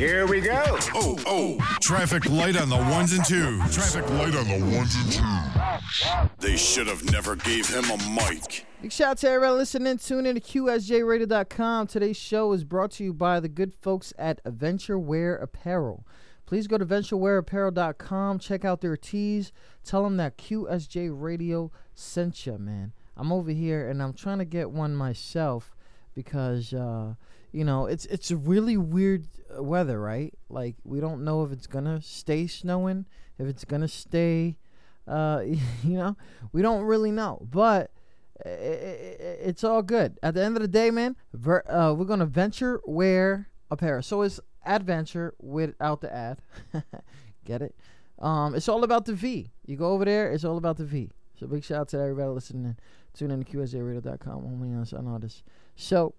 Here we go. Oh, oh. Traffic light on the ones and twos. Traffic light on the ones and twos. They should have never gave him a mic. Big shout out to everyone listening. Tune in to QSJRadio.com. Today's show is brought to you by the good folks at Adventure Wear Apparel. Please go to VentureWearApparel.com. Check out their tees. Tell them that QSJ Radio sent you, man. I'm over here and I'm trying to get one myself because uh, you know it's it's a really weird uh, weather, right? Like we don't know if it's gonna stay snowing, if it's gonna stay, uh, you know, we don't really know, but it's all good. At the end of the day, man, ver- uh, we're gonna venture wear pair. So it's adventure without the ad. Get it? Um, it's all about the V. You go over there, it's all about the V. So big shout out to everybody listening. Tune in to QSJRadio.com, only on Artists. So,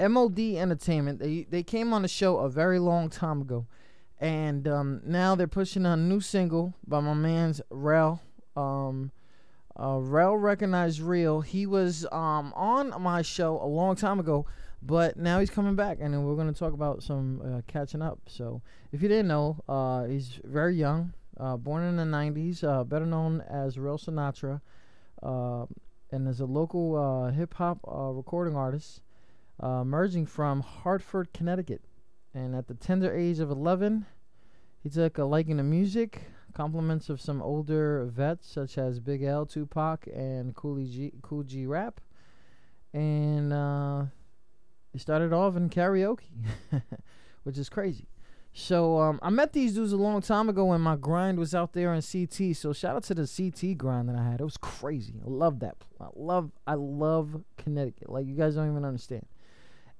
MOD Entertainment, they they came on the show a very long time ago, and um, now they're pushing a new single by my man's Rel. Um, uh, Rel recognized real. He was um, on my show a long time ago, but now he's coming back, and we're going to talk about some uh, catching up. So, if you didn't know, uh, he's very young, uh, born in the '90s, uh, better known as Rel Sinatra, uh, and is a local hip hop recording artist, emerging from Hartford, Connecticut. And at the tender age of 11, he took a liking to music, compliments of some older vets such as Big L, Tupac, and Cooley G, Kool G Rap. And uh, he started off in karaoke, which is crazy. So um, I met these dudes a long time ago when my grind was out there in CT. So shout out to the CT grind that I had. It was crazy. I love that. I love I love Connecticut. Like you guys don't even understand.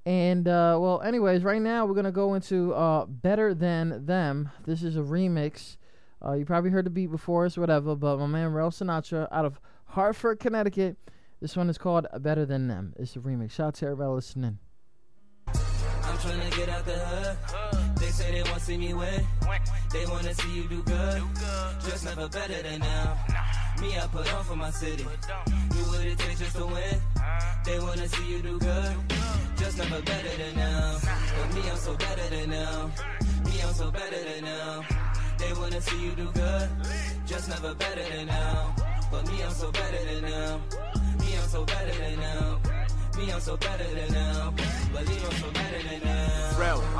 And uh, well, anyways, right now we're gonna go into uh, "Better Than Them." This is a remix. Uh, you probably heard the beat before us, whatever. But my man Rel Sinatra out of Hartford, Connecticut. This one is called "Better Than Them." It's a remix. Shout out to everybody listening. I'm trying to get out the hood. They say they want to see me win. They want to see you do good. Just never better than them. Me, I put on for my city. Do what it takes just to win. Uh-huh. They want to see you do good. Just never better than them. But me, I'm so better than them. Me, I'm so better than them. They want to see you do good. Just never better than them. But me, I'm so better than them. Me, I'm so better than them. Me, I'm so better than them. Believe I'm so better than them.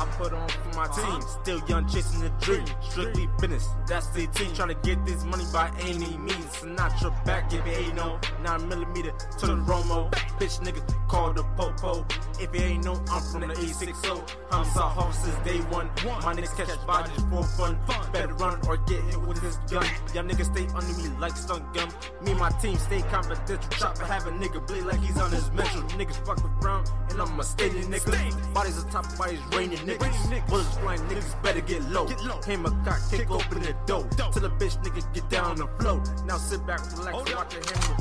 I put on for my team. Still young, chasing the dream. Strictly business, that's the team. Trying to get this money by any means. Sinatra back if it ain't no 9 millimeter to the Romo. Bitch nigga, call the Popo. If it ain't no, I'm from the A60. I'm South officers day one. My niggas catch bodies for fun. Better run or get hit with this gun. Y'all niggas stay under me like stun gum. Me and my team stay confidential. Chop to have a nigga bleed like he's on his mental. Niggas fuck with brown, and I'm a steady nigga. Bodies on top, bodies raining niggas. Bullets flying niggas better get low. Hammer cock, kick open the door. Till the bitch nigga get down on the floor. Now sit back, relax, and watch the hammer.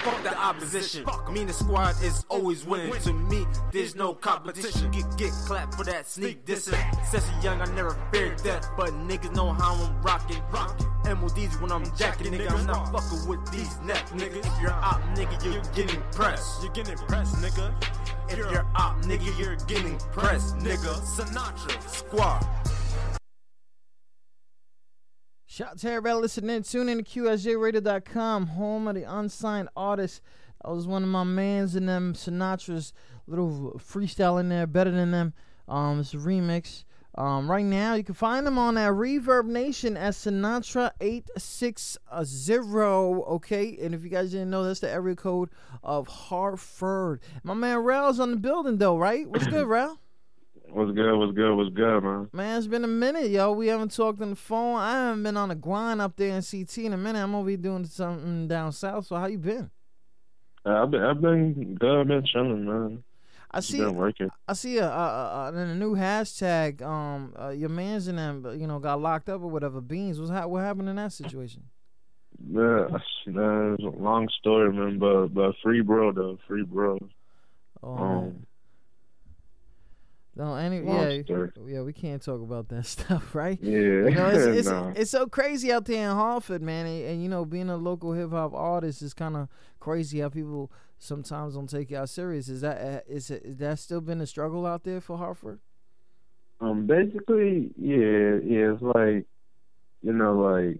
Fuck the opposition. Me and the squad is always winning. To me, there's no competition. Get get clapped for that sneak dissing. Sassy young, I never feared death, but niggas know how I'm rocking. MODs when I'm jacking, nigga. I'm not fucking with these net niggas. If you're out, nigga, you're getting pressed. You're getting pressed, nigga. If you're out, nigga, you're getting pressed, nigga. Sinatra, squad. Shout out to everybody listening. Tune in to QSJRadio.com, home of the unsigned artists. That was one of my mans in them Sinatra's little freestyle in there, better than them. Um, it's a remix. Um, right now, you can find them on that ReverbNation at Sinatra 860. Okay, and if you guys didn't know, that's the area code of Hartford. My man Rel's on the building, though, right? What's good, Rel? What's good? What's good? What's good, man? Man, it's been a minute, yo. We haven't talked on the phone. I haven't been on the grind up there in CT in a minute. I'm over here doing something down south. So how you been? Uh, I've been I've been good. I've been chilling, man. I see. I see a, a, a, a new hashtag. Um, uh, your man's in them, you know, got locked up or whatever. Beans. What's ha- what happened in that situation? Yeah, man, it's a long story, man. But but free bro though, free bro. Oh, um, no, any yeah, yeah, we can't talk about that stuff, right? Yeah, you know, it's it's, nah. it's so crazy out there in Hartford, man, and, and you know, being a local hip hop artist is kind of crazy how people sometimes don't take y'all serious. Is that uh, is, it, is that still been a struggle out there for Hartford? Um, basically, yeah, yeah. It's like, you know, like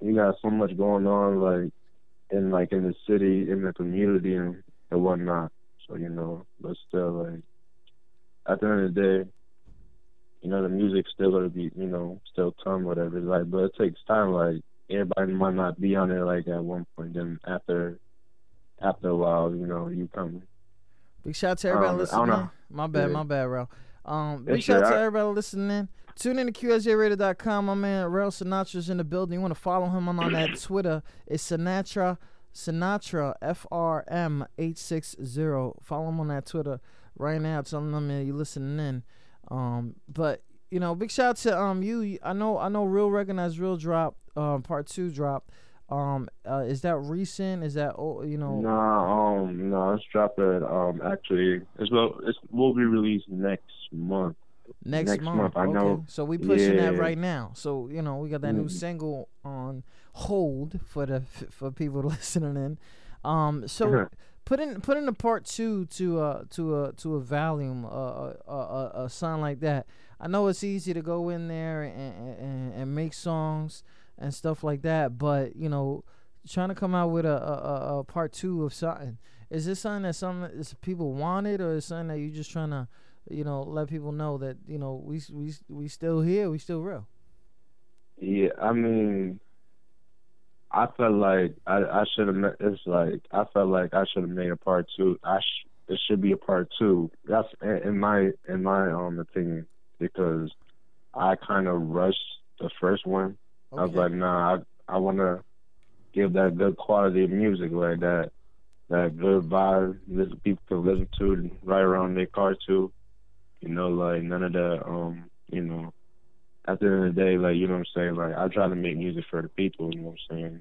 you got so much going on, like in like in the city, in the community, and and whatnot. So you know, but still, like at the end of the day, you know, the music's still gonna be, you know, still come, whatever. Like, but it takes time. Like everybody might not be on it like at one point. Then after, after a while, you know, you come. Big shout out to everybody Um, I listening. don't know. My bad, Yeah. my bad, Rel. Um, big shout out to everybody listening. Tune in to QSJRadio.com. My man Rel Sinatra's in the building. You want to follow him on, on that Twitter. It's Sinatra Sinatra F R M eight six zero. Follow him on that Twitter right now. Tell him man, you listening in. Um, but you know, big shout out to um you. I know I know real recognized real drop. Um, part two drop. Um, uh, is that recent? Is that oh you know? Nah, um, no, it's dropping. Um, actually, it's well, it's will be released next month. Next, next month. month, I okay. know. So we pushing that right now. So you know we got that new Mm. single on hold for the for people listening in. Um, so put in put in a part two to uh to a to a volume uh a, a, a, a song like that. I know it's easy to go in there and, and and make songs and stuff like that, but you know trying to come out with a a, a, part two of something. Is this something that some people wanted, or is something that you just trying to you know, let people know that you know we we we still here, we still real. Yeah, I mean, I felt like I I should have. It's like I felt like I should have made a part two. I sh- it should be a part two. That's in in my in my um opinion because I kind of rushed the first one. I was like, nah, I I want to give that good quality of music like that, that good vibe that people can listen to right around their car too. You know, like none of the um, you know, at the end of the day, like you know what I'm saying, like I try to make music for the people. You know what I'm saying?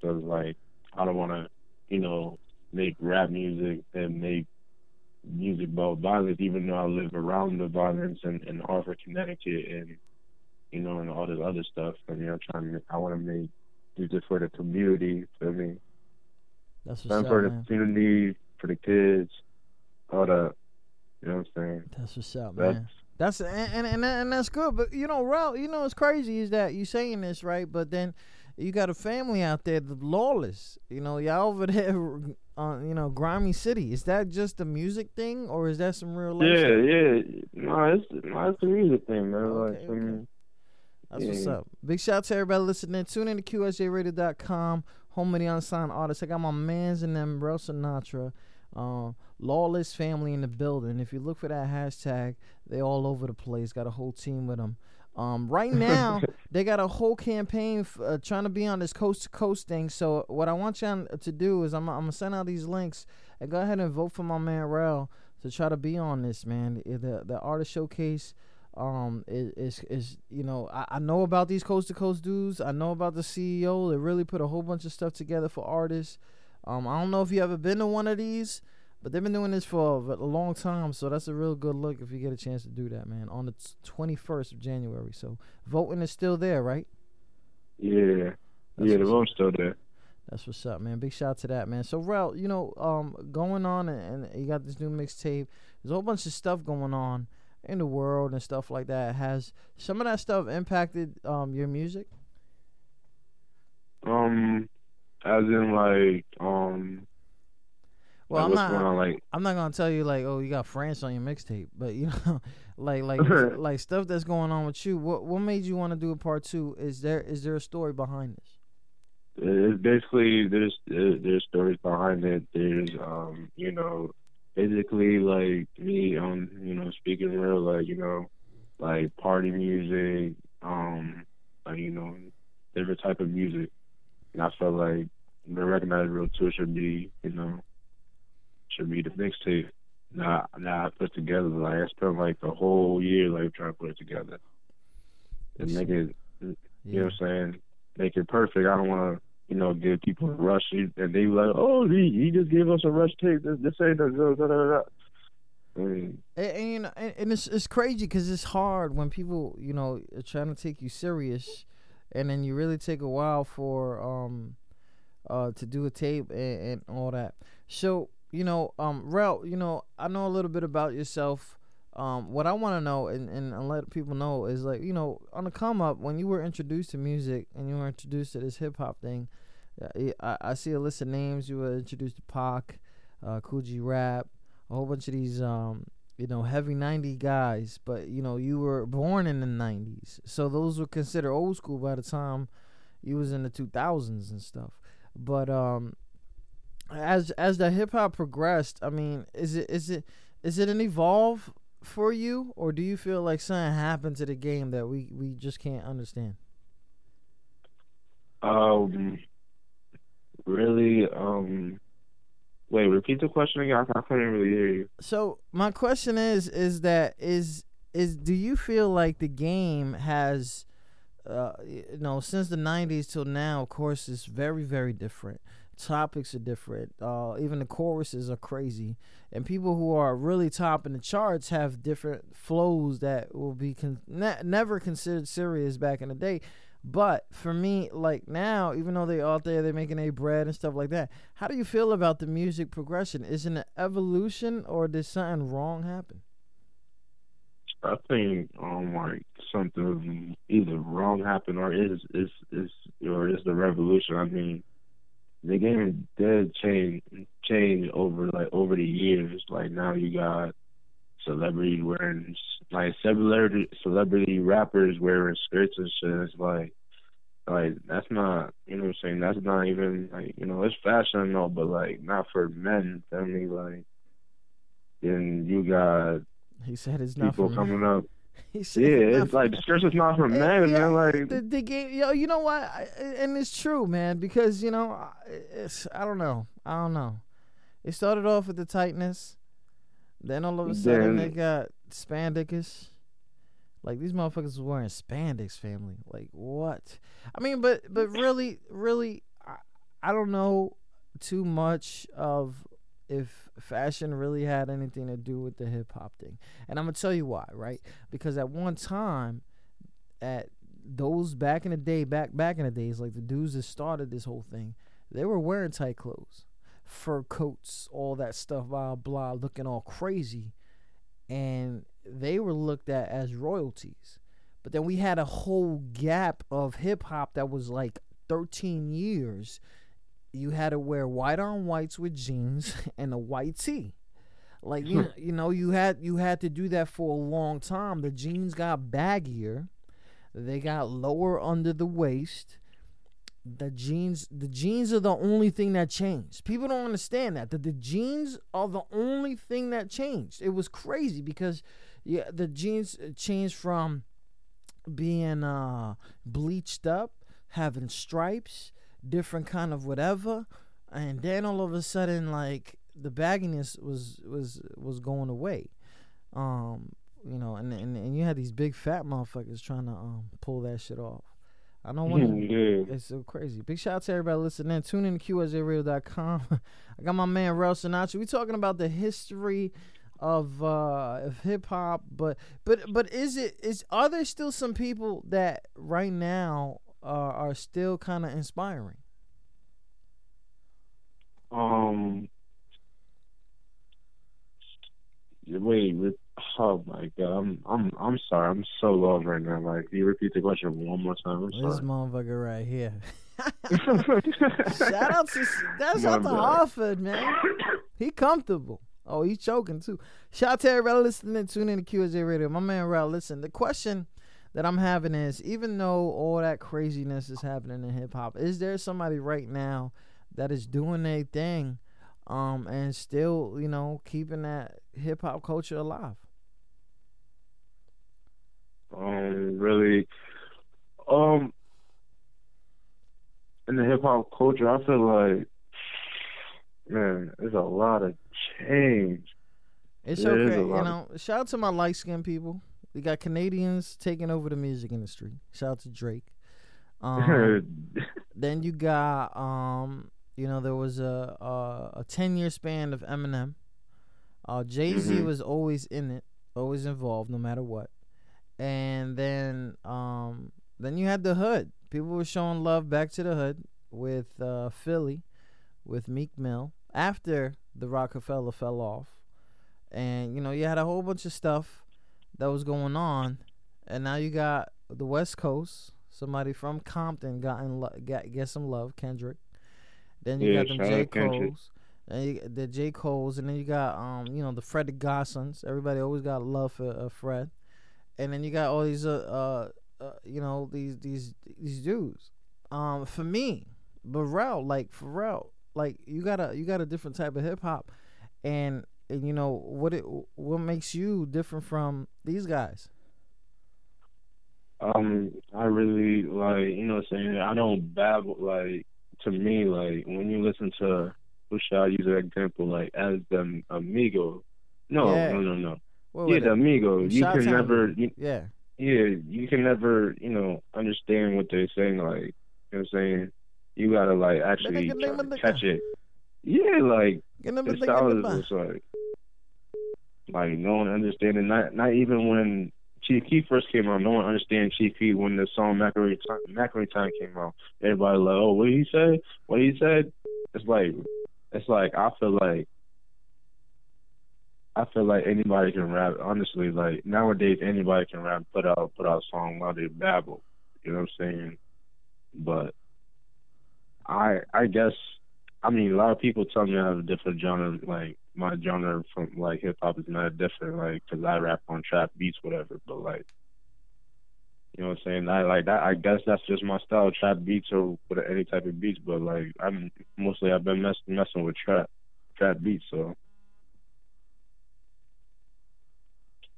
Because like I don't want to, you know, make rap music and make music about violence, even though I live around the violence in, in Hartford, Connecticut, and you know, and all this other stuff. I mean, I'm trying to, I want to make do this for the community. For me, That's what's up, for the man. community, for the kids, all that. You know what I'm saying? That's what's up, That's man. That's and and and, that- and that's good. But you know, Ralph, you know, what's crazy is that you saying this right, but then you got a family out there, the lawless. You know, y'all over there, uh, you know, grimy city. Is that just a music thing, or is that some real life? yeah, stuff? yeah. No, it's no, it's the music thing, man. Okay, like, I mean, That's what's up. Big shout out to everybody listening. Tune in to QSJRadio.com, home of the unsigned artists. I got my mans in them, Rel Sinatra, uh, Lawless Family in the building. If you look for that hashtag, they all over the place. Got a whole team with them. Um, right now, they got a whole campaign f- uh, trying to be on this coast to coast thing. So what I want you to do is I'm, I'm gonna send out these links and go ahead and vote for my man Rel to try to be on this man. The the artist showcase um is is, is you know I, I know about these coast to coast dudes. I know about the CEO. They really put a whole bunch of stuff together for artists. Um, I don't know if you ever been to one of these, but they've been doing this for a, a long time. So that's a real good look if you get a chance to do that, man. On the twenty first of January. So voting is still there, right? yeah, That's yeah. The vote's still there. That's what's up, man. Big shout out to that, man. So, Rel, you know, um, going on and, and you got this new mixtape. There's a whole bunch of stuff going on in the world and stuff like that. Has some of that stuff impacted um your music? Um, as in like um. Well, like I'm not. on, like I'm not gonna tell you like, oh, you got France on your mixtape, but you know, like like like stuff that's going on with you. What what made you want to do a part two? Is there is there a story behind this? it's basically there's there's stories behind it. There's um you know basically like me um you know speaking real like you know like party music um like you know different type of music. And I felt like the recognized real tour should be you know should be the mixtape. Now now I put together like I spent like the whole year like trying to put it together and make it you know what I'm saying? Make it perfect. I don't want to, you know, give people a rush and they be like, oh, he, he just gave us a rush tape. This, this ain't a da, And, and and, and it's it's crazy because it's hard when people you know are trying to take you serious, and then you really take a while for um, uh, to do a tape and, and all that. So you know, um, Rel, you know, I know a little bit about yourself. Um, what I want to know and, and, let people know is like you know on the come up when you were introduced to music and you were introduced to this hip hop thing, uh, I, I see a list of names. You were introduced to Pac, uh, Rap, a whole bunch of these um, you know heavy 90 guys. But you know you were born in the 90s, so those were considered old school by the time you was in the 2000s and stuff. But um, as as the hip hop progressed, I mean, is it is it is it an evolve for you, or do you feel like something happened to the game that we we just can't understand? Um, really, um, wait, repeat the question again. I, I couldn't really hear you. So my question is, is that is is do you feel like the game has, uh, you know, since the '90s till now, of course, it's very very different topics are different. Uh, even the choruses are crazy, and people who are really topping the charts have different flows that will be con- ne- never considered serious back in the day. But for me, like now, even though they're out there, they're making a bread and stuff like that. How do you feel about the music progression? Is it an evolution, or did something wrong happen? I think um like something either wrong happened or is is is or is the revolution. I mean, the game did change change over like over the years. Like now you got celebrity wearing like celebrity celebrity rappers wearing skirts and shit. It's like like that's not you know what I'm saying. That's not even like you know it's fashion and all, but like not for men. I mean like then you got he said it's not people coming men. up yeah, it's like the skirts is not for men, yeah, man. Like the, the game, yo, you know what? I, and it's true, man, because you know, it's I don't know, I don't know. It started off with the tightness, then all of a sudden then, they got spandex. Like these motherfuckers was wearing spandex, family. Like what? I mean, but but really, really, I, I don't know too much of if fashion really had anything to do with the hip hop thing. And I'm gonna tell you why, right? Because at one time, at those back in the day, back back in the days, like the dudes that started this whole thing, they were wearing tight clothes, fur coats, all that stuff, blah blah, looking all crazy, and they were looked at as royalties. But then we had a whole gap of hip hop that was like 13 years you had to wear white on whites with jeans and a white tee. Like you, hmm. you know, you had you had to do that for a long time. The jeans got baggier, they got lower under the waist. The jeans, the jeans are the only thing that changed. People don't understand that that the jeans are the only thing that changed. It was crazy because, yeah, the jeans changed from being uh, bleached up, having stripes, different kind of whatever, and then all of a sudden like the bagginess was was was going away. Um, you know, and and, and you had these big fat motherfuckers trying to um pull that shit off. I don't want to. Yeah. It's so crazy. Big shout out to everybody listening. Tune in to QSJRadio.com. I got my man Rel Sinatra. We talking about the history of uh of hip hop, but but but is it is are there still some people that right now are are still kind of inspiring? Um. Wait, oh my god, I'm I'm I'm sorry, I'm so lost right now. Like, can you repeat the question one more time? I'm this motherfucker right here. Shout out to that's out to Hartford, man. He comfortable. Oh, he's choking too. Shout out to everybody listening. Tune in to QSJ Radio. My man Rel, listen. The question that I'm having is even though all that craziness is happening in hip hop, is there somebody right now that is doing a thing um and still, you know, keeping that hip hop culture alive? Um really um in the hip hop culture I feel like man, there's a lot of change. It's there okay, you know. Shout out to my light skinned people. We got Canadians taking over the music industry. Shout out to Drake. Um, then you got um, you know, there was a a, a ten year span of Eminem. Uh, Jay Z mm-hmm. was always in it, always involved, no matter what. And then um, then you had the hood. People were showing love back to the hood with uh, Philly, with Meek Mill after the Roc-A-Fella fell off, and you know you had a whole bunch of stuff that was going on, and now you got the West Coast. Somebody from Compton got in lo- got get some love, Kendrick. Then you Yeah, got them J. Cole's, and you, the J Cole's, and then you got um you know the Fred the Godsons. Everybody always got love for uh, Fred, and then you got all these uh, uh, uh you know these these these dudes. Um, for me, Pharrell, like Pharrell, like you got a you got a different type of hip hop, and and you know what it what makes you different from these guys. Um, I really like you know what I'm saying. I don't babble like to me like when you listen to who shall I use an example like as the amigo. No, Yeah. no, no, no. What yeah, the amigo. You can never. You, yeah. yeah, you can never. You know, understand what they're saying. Like you know what I'm saying. You gotta like actually try to catch it. Yeah, like Get them the the- style get them is just like like no one understanding. Not not even when Chief Keef first came out, no one understand Chief Keef when the song Macaroni Time, Macaroni Time came out. Everybody like, oh, what did he say? What he said? It's like it's like I feel like I feel like anybody can rap. Honestly, like nowadays anybody can rap, put out put out a song while they babble. You know what I'm saying? But I I guess I mean a lot of people tell me I have a different genre. Like my genre from like hip hop is not different. Like because I rap on trap beats, whatever. But like you know what I'm saying? I like that. I guess that's just my style, trap beats or with any type of beats. But like I'm mostly I've been mess, messing with trap trap beats. So,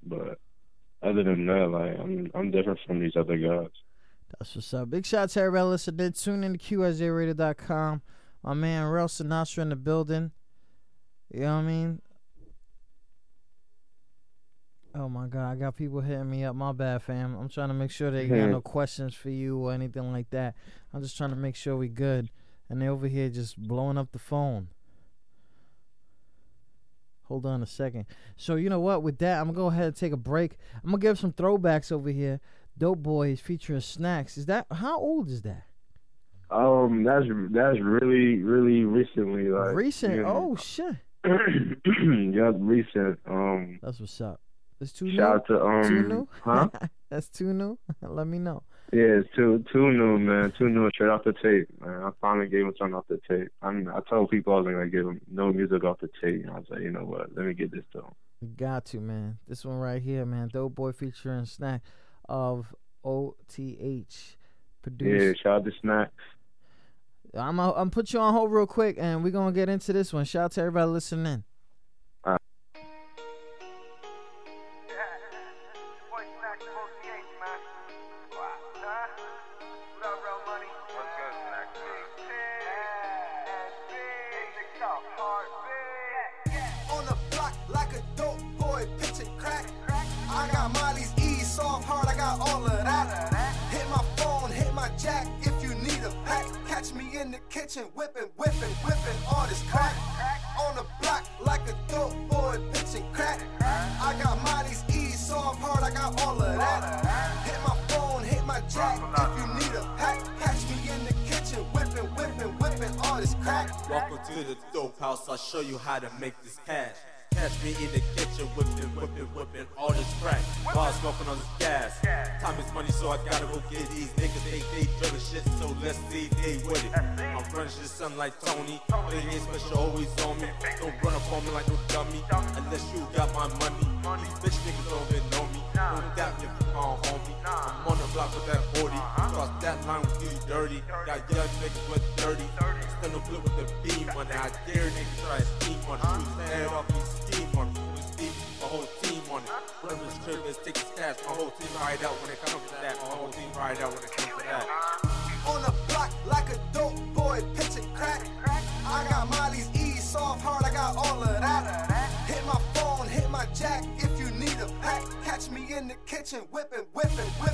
but other than that, like I'm I'm different from these other guys. That's what's up. Big shout out to everybody listening. Tune in to QSJRadio.com. My man Real Sinatra in the building. You know what I mean? Oh my god, I got people hitting me up. My bad, fam. I'm trying to make sure they got no questions for you or anything like that. I'm just trying to make sure we good. And they over here just blowing up the phone. Hold on a second. So you know what? With that, I'm gonna go ahead and take a break. I'm gonna give some throwbacks over here. Dope Boys featuring Snacks. Is that how old is that? Um, that's that's really really recently. Like Recent. you Oh shit. yeah, recent. Um, That's what's up. It's too shout out to um, new. Too new. huh? That's too new. Let me know. Yeah, it's too too new, man. Too new, straight off the tape, man. I finally gave him something off the tape. I mean, I told people I was gonna give him no music off the tape. And I was like, you know what? Let me get this to him. You got to man. This one right here, man. Dope Boy featuring Snack of OTH Yeah, shout out to Snack. I'm I'm put you on hold real quick, and we're gonna get into this one. Shout out to everybody listening. Kitchen, whipping, whipping, whipping all this crack. On the block like a dope boy, pitching crack. I got Molly's E, soft hard, I got all of that. Hit my phone, hit my jack if you need a pack. Catch me in the kitchen, whipping, whipping, whipping all this crack. Welcome to the dope house. I'll show you how to make this cash. Catch me in the kitchen, whipping, whipping, whipping all this crack. While smoking on this gas. Time is money, so I gotta go get these niggas. They they drilling shit, so let's see they with it. I'm running shit, like Tony, it ain't special, always on me. Don't run up on me like no dummy, unless you got my money. These bitch niggas don't even know me. Don't doubt me call homie. I'm on the block with that 40. Cross that line with you dirty. Got young niggas with 30. Stand up flip with the beam on. I dare niggas try to scheme on it. Head off, he Cash. My whole team ride out when it comes to that. My whole team ride out when it comes to that. on the block like a dope boy, pitching crack. I got Molly's E, soft hard, I got all of that. Hit my phone, hit my jack if you need a pack. Catch me in the kitchen, whipping, whipping, whipping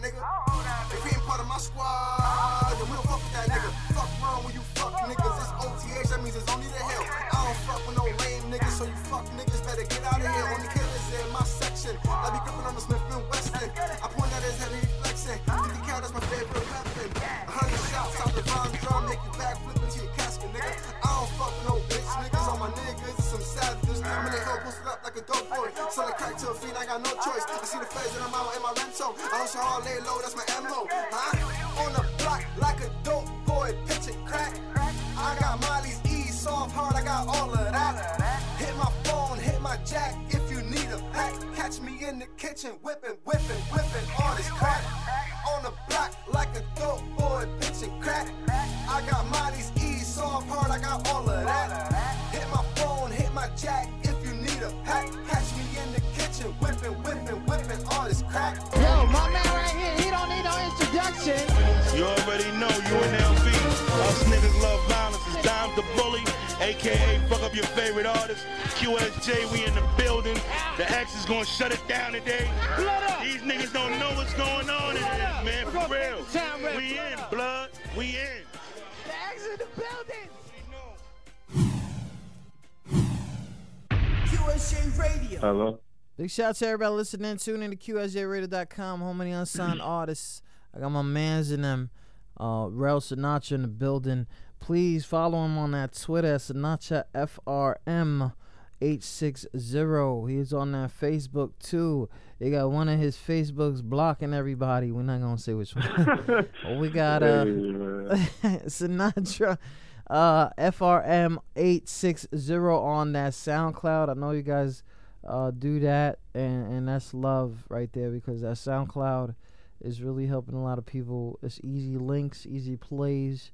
nigga. If he ain't part of my squad, hustle hard, lay low, that's my MO. We in the building. The X is gonna shut it down today. These niggas don't know what's going on in this, man. For real. We in, blood. We in. The X in the building. QSJ Radio. Hello. Big shout out to everybody listening. Tune in to QSJRadio.com, home of the unsigned artists. I got my mans in them. Uh, Rel Sinatra in the building. Please follow him on that Twitter, Sinatra FRM. 860. He's on that Facebook too. They got one of his Facebooks blocking everybody. We're not gonna say which one. We got uh Sinatra uh FRM 860 on that SoundCloud. I know you guys uh do that and and that's love right there because that SoundCloud is really helping a lot of people. It's easy links, easy plays,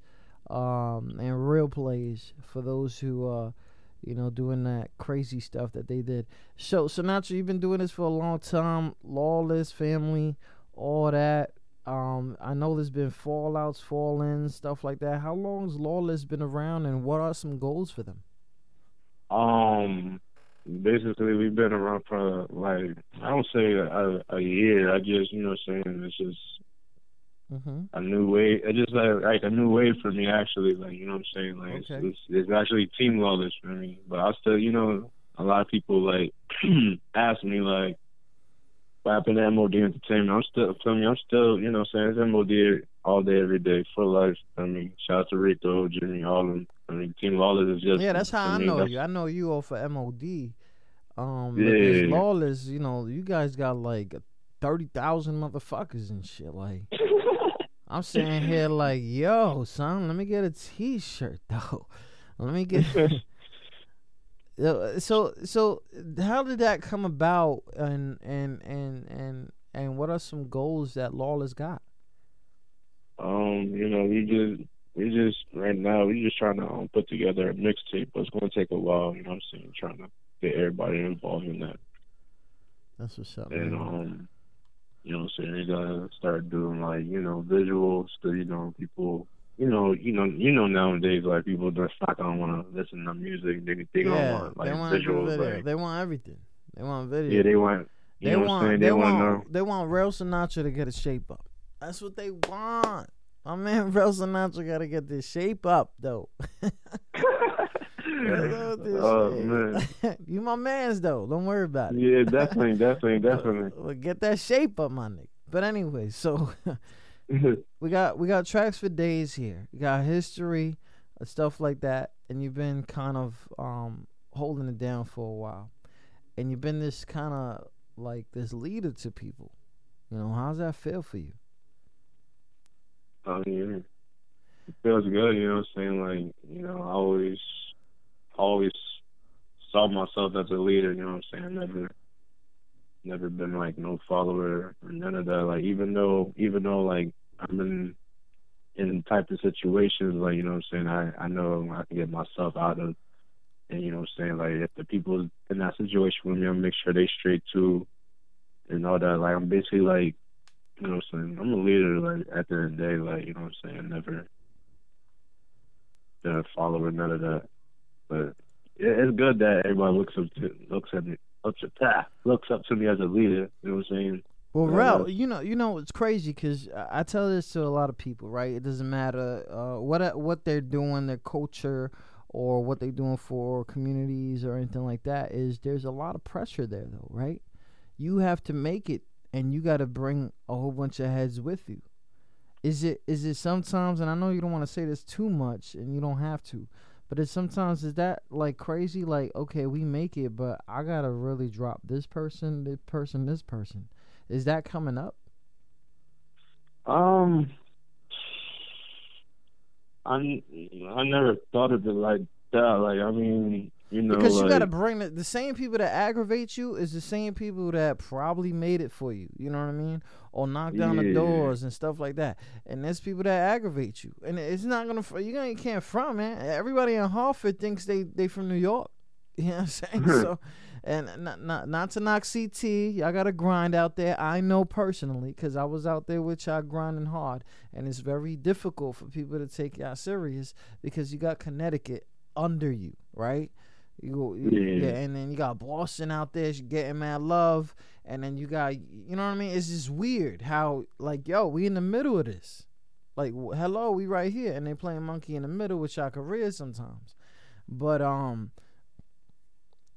um and real plays for those who uh you know, doing that crazy stuff that they did. So, Sinatra, you've been doing this for a long time. Lawless family, all that. Um, I know there's been fallouts, fall-ins, stuff like that. How long's Lawless been around, and what are some goals for them? Um, basically, we've been around for like I don't say a, a year. I just you know saying it's just Mm-hmm. a new way. It's just like like a new wave for me actually. Like you know what I'm saying. Like it's, Okay. it's, it's actually team lawless for me. But I still you know a lot of people like ask me like what happened to MOD Entertainment. I'm still feel me. I'm still you know I'm saying it's MOD all day every day for life. I mean shout out to Rico, Jimmy, all of them. I mean Team Lawless is just Yeah, that's how I me, know you. I know you all for MOD. Um, Yeah. Lawless, you know, you guys got like thirty thousand motherfuckers and shit. Like, I'm sitting here like, yo, son, let me get a T-shirt though. Let me get. So so how did that come about and and and and and what are some goals that Lawless got? Um, you know, we just we just right now we just trying to um, put together a mixtape, but it's gonna take a while. You know what I'm saying? Trying to get everybody involved in that, That's what's up. and man. um, you know what I'm saying? We gotta start doing like you know visuals, so you know people. You know, you know, you know. Nowadays, like people just not gonna want to listen to music. They they yeah, want like they want visuals. Like, they want everything. They want video. yeah, they want. You They know what I'm want saying? they, They, want know. they want Real Sinatra to get a shape up. That's what they want. My man Real Sinatra gotta get this shape up though. Oh man, you my man's though. Don't worry about it. yeah, definitely, definitely, definitely. Well, get that shape up, my nigga. But anyway, so we got we got tracks for days here. You got history, uh, stuff like that, and you've been kind of um holding it down for a while, and you've been this kind of like this leader to people. You know, how's that feel for you? I mean, it feels good, you know what I'm saying? Like, you know, I always, always saw myself as a leader, you know what I'm saying? Never, never been like no follower or none of that. Like, even though, even though like I'm in, in type of situations, like, you know what I'm saying? I, I know I can get myself out of, and you know what I'm saying? Like, if the people in that situation with me, I'll make sure they straight too, and all that. Like, I'm basically like, you know what I'm saying? I'm a leader, like, at the end of the day, like, you know what I'm saying? Never been a follower, none of that. But it's good that everybody looks up to, looks at me, looks at, ah, looks up to me as a leader, you know what I'm saying? Well, Rel, you know, you know, it's crazy because I tell this to a lot of people, right? It doesn't matter uh, what what they're doing, their culture, or what they're doing for communities or anything like that. Is there's a lot of pressure there, though, right? You have to make it, and you got to bring a whole bunch of heads with you. Is it is it sometimes, and I know you don't want to say this too much, and you don't have to, but it's sometimes is that like crazy? Like, okay, we make it, but I gotta really drop this person, this person, this person. Is that coming up? Um, I I never thought of it like that. Like I mean, you know, Because you like, gotta bring the, the same people that aggravate you is the same people that probably made it for you. You know what I mean? Or knock down the doors and stuff like that. And there's people that aggravate you, and it's not gonna. You gonna can't front man. Everybody in Hartford thinks they they from New York. You know what I'm saying? so, and not not not to knock CT. Y'all gotta grind out there. I know personally because I was out there with y'all grinding hard, and it's very difficult for people to take y'all serious because you got Connecticut under you, right? You go, Yeah. yeah, and then you got Boston out there getting mad love, and then you got, you know what I mean? It's just weird how, like, yo, we in the middle of this, like, hello, we right here, and they playing monkey in the middle with your career sometimes, but um,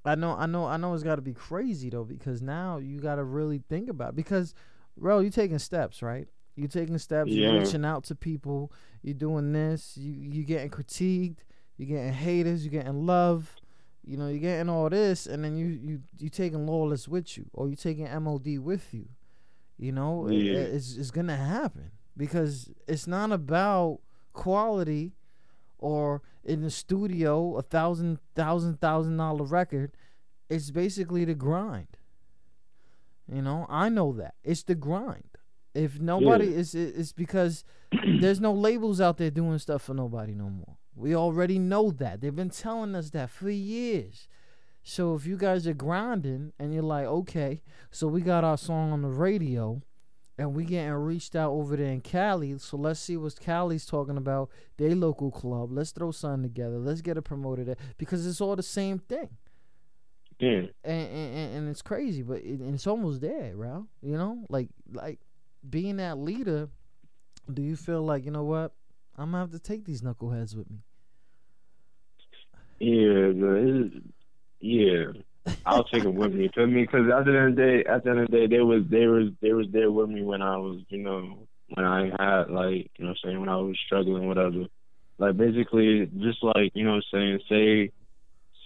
I know, I know, I know, it's got to be crazy though because now you got to really think about it. because, bro, you taking steps, right? You taking steps, Yeah. reaching out to people, You're doing this, you you getting critiqued, You're getting haters, You're getting love, you know, you're getting all this, and then you you you taking lawless with you, or you taking MOD with you. You know, It- it's it's gonna happen because it's not about quality or in the studio a thousand thousand thousand dollar record. It's basically the grind. You know, I know that it's the grind. If nobody Yeah. is, it's because there's no labels out there doing stuff for nobody no more. We already know that. They've been telling us that for years. So if you guys are grinding and you're like, okay, so we got our song on the radio and we getting reached out over there in Cali, so let's see what Cali's talking about, their local club. Let's throw something together. Let's get it promoted there because it's all the same thing. yeah, And and, and- it's crazy, but it, it's almost there, bro. You know, like like being that leader. Do you feel like you know what? I'm gonna have to take these knuckleheads with me. yeah, yeah. I'll take them with me. Feel me? Because at the end of the day, at the end of the day, they was they was they was there with me when I was, you know, when I had like, you know, I'm saying when I was struggling, whatever. Like basically, just like you know, I'm saying, say,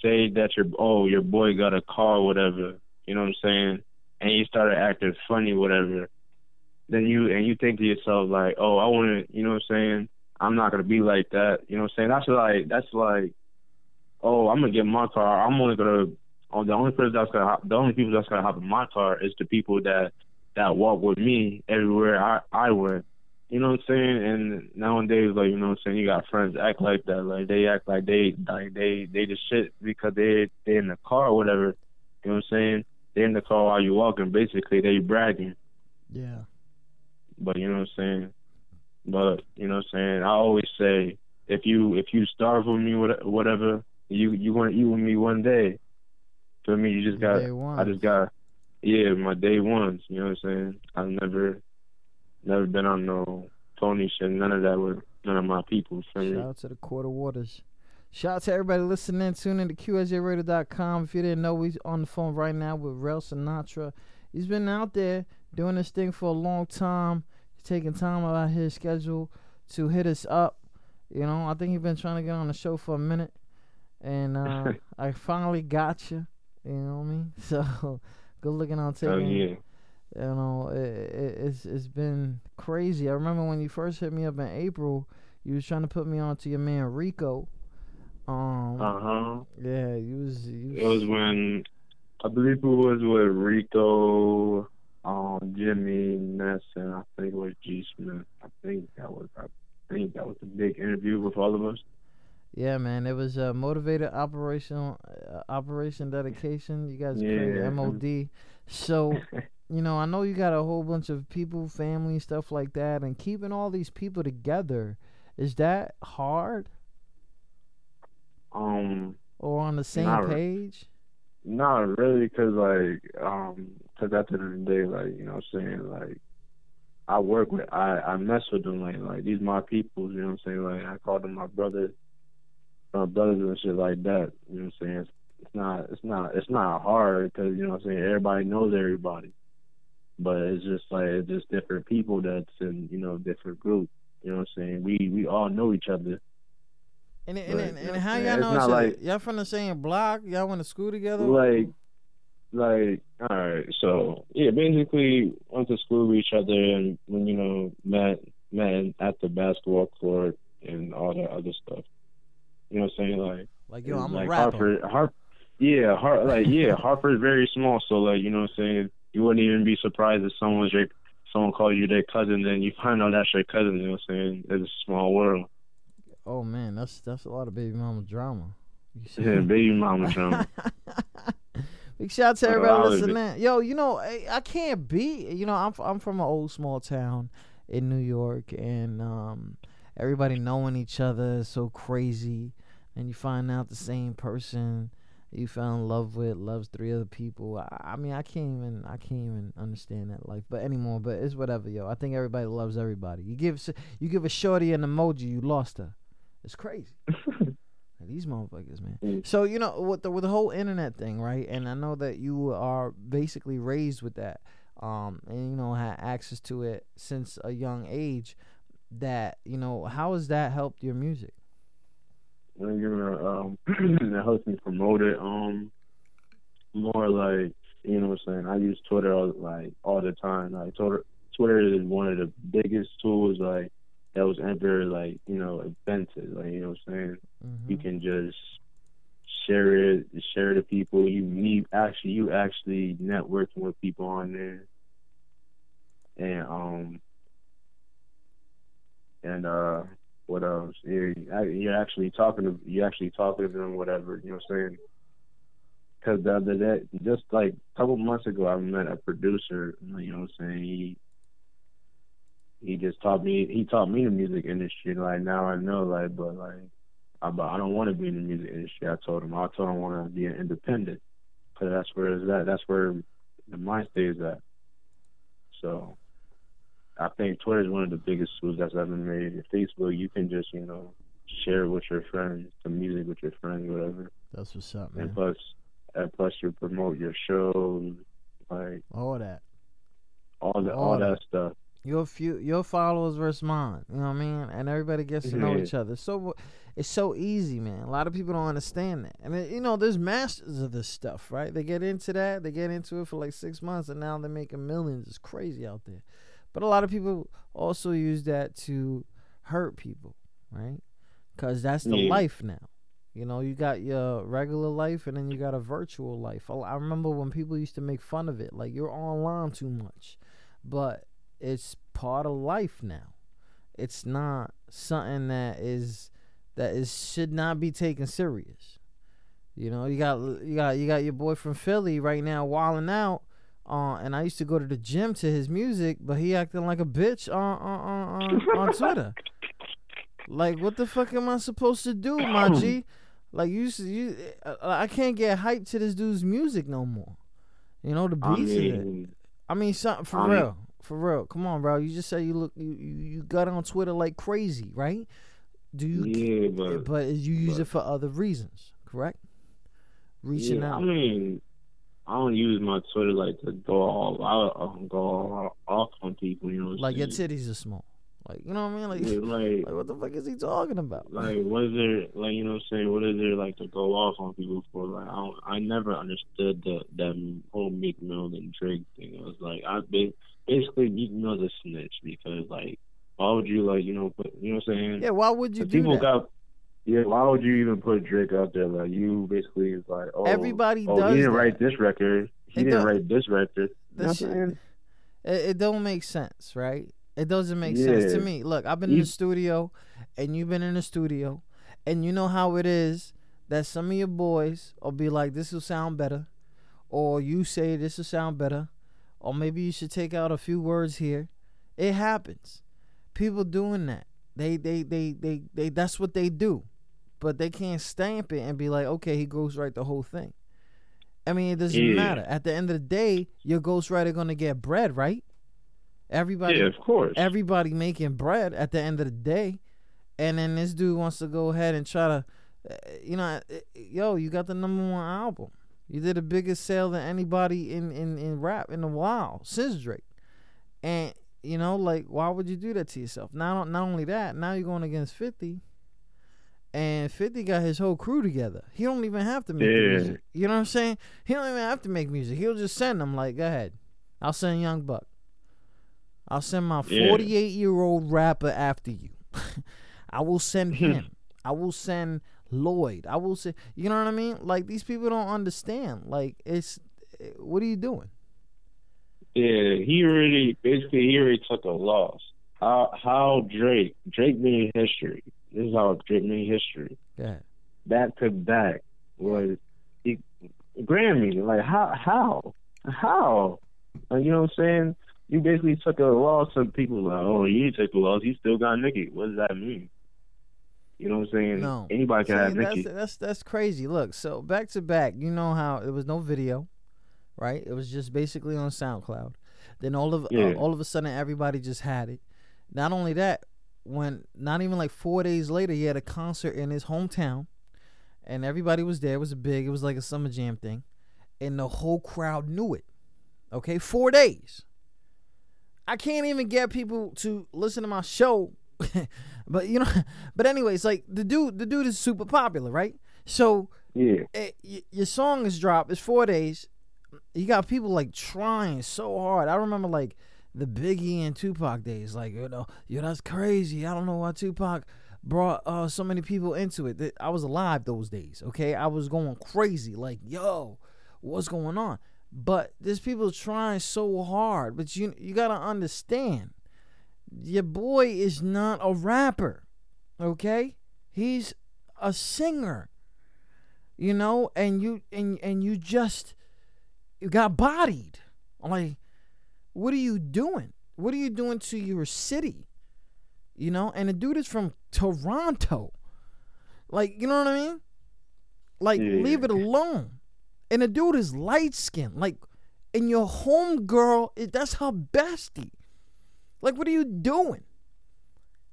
say that your oh your boy got a car, whatever. You know what I'm saying, and you started acting funny, whatever. Then you and you think to yourself like, oh, I want to, you know what I'm saying. I'm not gonna be like that. You know what I'm saying? That's like that's like, oh, I'm gonna get my car. I'm only gonna Oh, the only person that's gonna hop, the only people that's gonna hop in my car is the people that that walk with me everywhere I I went. You know what I'm saying? And nowadays, like you know what I'm saying, you got friends that act like that. Like they act like they like they they just shit because they they in the car or whatever. You know what I'm saying? They in the car while you walking. Basically, they bragging. Yeah. But you know what I'm saying? But you know what I'm saying? I always say if you if you starve with me whatever, you you gonna eat with me one day. For me, you just got. I just got yeah, my day ones, you know what I'm saying? I've never never been on no phony shit, none of that with none of my people. Feel me? Shout out to the Quarter Waters. Shout out to everybody listening. Tune in to QSJRadio.com. If you didn't know, he's on the phone right now with Rel Sinatra. He's been out there doing this thing for a long time. Taking time out of his schedule to hit us up. You know, I think he's been trying to get on the show for a minute. And uh, I finally got you. You know what I mean? So, good looking on taking Oh yeah. you know, it, it, it's it's been crazy. I remember when you first hit me up in April, you was trying to put me on to your man Rico. Um, Uh huh. yeah, you was you It was when I believe it was with Rico, um, Jimmy Ness, and I think it was G Smith. I think that was I think that was a big interview with all of us. yeah, man. It was a motivated operation, uh, operation dedication. You guys created MOD. So, you know, I know you got a whole bunch of people, family, stuff like that, and keeping all these people together. Is that hard Um, or on the same Not page? not really, cause like um, Because at the end of the day, like you know, what I'm saying like I work with, I I mess with them like like these my people. You know what I'm saying? Like I call them my brothers, my brothers and shit like that. You know what I'm saying? It's not it's not it's not hard because you know what I'm saying everybody knows everybody, but it's just like it's just different people that's in you know different groups. You know what I'm saying? We we all know each other. And and, But, and, and how y'all know It's each other? like- y'all from the same block? Y'all went to school together? Like, like, all right. So yeah, basically went to school with each other, and when you know met met at the basketball court and all that other stuff. You know what I'm saying? Like, like yo, I'm like a rapper. Yeah, Har, like yeah, Harper's very small, so like you know what I'm saying. You wouldn't even be surprised if someone's your someone called you their cousin, then you find out that's your cousin. You know what I'm saying? It's a small world. Oh man, that's that's a lot of baby mama drama. Yeah, baby mama drama. Big shout out to everybody listening. Yo, you know, I, I can't be. You know, I'm I'm from an old small town in New York, and um, everybody knowing each other is so crazy. And you find out the same person you fell in love with loves three other people. I, I mean, I can't even I can't even understand that life, but anymore. But it's whatever, yo. I think everybody loves everybody. You give you give a shorty an emoji, you lost her. It's crazy. These motherfuckers, man. Mm. So you know with the with the whole internet thing, right? And I know that you are basically raised with that, um, and you know had access to it since a young age. That you know, how has that helped your music? when you're um that helps me promote it um more like you know what I'm saying I use Twitter all, like all the time like Twitter Twitter is one of the biggest tools like that was ever like you know invented like you know what I'm saying Mm-hmm. you can just share it share it to people you need actually you actually networking with people on there and um and uh what else? You're, you're actually talking to you're actually talking to them, whatever. You know what I'm saying? Because the other day, just like a couple months ago, I met a producer. You know what I'm saying? He he just taught me. He taught me the music industry. Like now I know. Like, but like, I, but I don't want to be in the music industry. I told him. I told him I want to be an independent. Cause that's where it's at. That's where the mind stays at. So I think Twitter is one of the biggest tools that's ever made. Facebook, you can just, you know, share with your friends, the music with your friends, whatever. That's what's up, man. And plus, and plus, you promote your shows, like All that. all the All all that. that stuff. Your few your followers versus mine. You know what I mean? And everybody gets to know Yeah. each mm-hmm. other. So it's so easy, man. A lot of people don't understand that. And it- you know, there's masters of this stuff, right? They get into that, they get into it for like six months, and now they're making millions. It's crazy out there. But a lot of people also use that to hurt people, right? Because that's the Yeah. life now. You know, you got your regular life and then you got a virtual life. I- I remember when people used to make fun of it, like you're online too much. But it's part of life now. It's not something that is that is should not be taken serious. You know, you got you got you got your boy from Philly right now wilding out. Uh, and I used to go to the gym to his music, but he acting like a bitch on on on, on, Twitter. Like, what the fuck am I supposed to do, my G? Like, you, you, uh, I can't get hyped to this dude's music no more. You know the I beats of it. I mean, something for I mean- real, for real. Come on, bro. You just said you look, you, you, got on Twitter like crazy, right? Do you? yeah, but eh, but you use but- it for other reasons, correct? Reaching yeah, out. I mean, I don't use my Twitter like to go all out, go all off on people. You know, what I'm like your titties are small. Like you know what I mean? Like, Yeah, like like what the fuck is he talking about? like what is there like you know what I'm saying what is there like to go off on people for like I don't, I never understood the that whole Meek Mill and Drake thing. It was like I ba- basically Meek Mill's a snitch because like why would you like you know put you know what I'm saying? yeah, why would you do people that? got yeah. Why would you even put Drake out there? Like you basically is like oh Everybody oh does he didn't that. write this record. He It didn't write this record. You know That what I'm shit- saying? It, it don't make sense, right? It doesn't make sense to me. Look, I've been in the studio, and you've been in the studio, and you know how it is that some of your boys will be like, "This will sound better," or you say, "This will sound better," or maybe you should take out a few words here. It happens. People doing that. They they they they they. That's what they do, but they can't stamp it and be like, "Okay, he right the whole thing." I mean, it doesn't Yeah. matter. At the end of the day, your ghostwriter gonna get bread, right? Everybody, yeah, of course. everybody making bread at the end of the day, and then this dude wants to go ahead and try to, uh, you know, uh, yo, you got the number one album. You did the biggest sale than anybody in in in rap in a while since Drake, and you know, like, why would you do that to yourself? Not not only that, now you're going against Fifty. And 50 got his whole crew together. He don't even have to make Yeah. music. You know what I'm saying? He don't even have to make music. He'll just send them like, go ahead. I'll send Young Buck. I'll send my Yeah. 48 year old rapper after you. I will send him. I will send Lloyd. I will say, you know what I mean? Like these people don't understand. Like it's, eh, what are you doing? Yeah, he really basically he already took a loss. How how Drake Drake made history. This is how Drake made history. Yeah. Back to back was he Grammy. Like how how how? Like, you know what I'm saying? You basically took a loss Some people like, oh, you took a loss. You still got Nicki. What does that mean? You know what I'm saying? No. Anybody can See, have that's, Nicki. that's that's crazy. Look, so back to back, you know how it was no video, right? It was just basically on SoundCloud. Then all of Yeah. uh, all of a sudden, everybody just had it. Not only that, when not even like four days later, he had a concert in his hometown, and everybody was there. It was big. It was like a summer jam thing, and the whole crowd knew it. Okay, four days. I can't even get people to listen to my show, but you know. But anyways, like the dude, the dude is super popular, right? So Yeah. eh, y- your song is dropped. It's four days. You got people like trying so hard. I remember like the Biggie and Tupac days. Like you know, yo, that's crazy. I don't know why Tupac brought uh, so many people into it. I was alive those days. Okay, I was going crazy. Like yo, what's going on? But there's people trying so hard. But you you gotta understand, your boy is not a rapper. Okay, he's a singer you know and you and and you just you got bodied. Like what are you doing? What are you doing to your city? You know and the dude is from toronto. Like you know what i mean? Like Yeah. leave it alone. And the dude is light skinned like and your home girl that's her bestie like what are you doing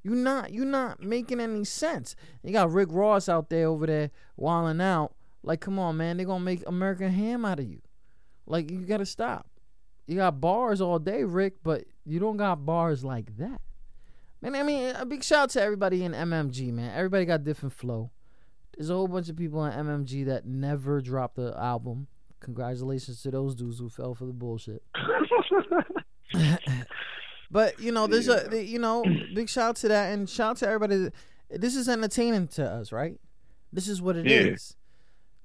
you not you not making any sense. You got Rick Ross out there over there wilding out. Like, come on, man, they're gonna make American ham out of you. Like, you gotta stop. You got bars all day, Rick, but you don't got bars like that. Man, I mean, a big shout out to everybody in MMG, man. Everybody got different flow. There's a whole bunch of people in MMG that never dropped the album. Congratulations to those dudes who fell for the bullshit. But you know, there's a you know, big shout out to that, and shout out to everybody. This is entertaining to us, right? This is what it is. Yeah.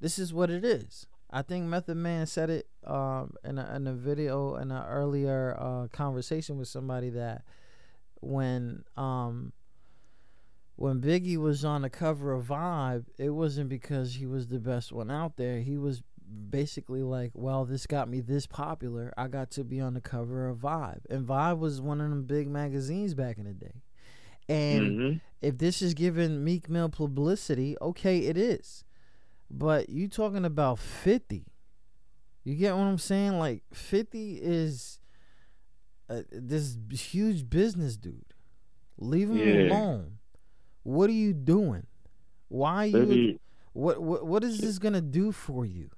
This is what it is. I think Method Man said it um, in a, in a video in an earlier uh, conversation with somebody that when um when Biggie was on the cover of Vibe, it wasn't because he was the best one out there. He was basically like, well, this got me this popular. I got to be on the cover of Vibe. And Vibe was one of them big magazines back in the day. And Mhm. if this is giving Meek Mill publicity, okay, it is. But you talking about 50. You get what I'm saying? Like 50 is uh, this huge business dude. Leave him Yeah. alone. What are you doing? Why are you what what what is this going to do for you?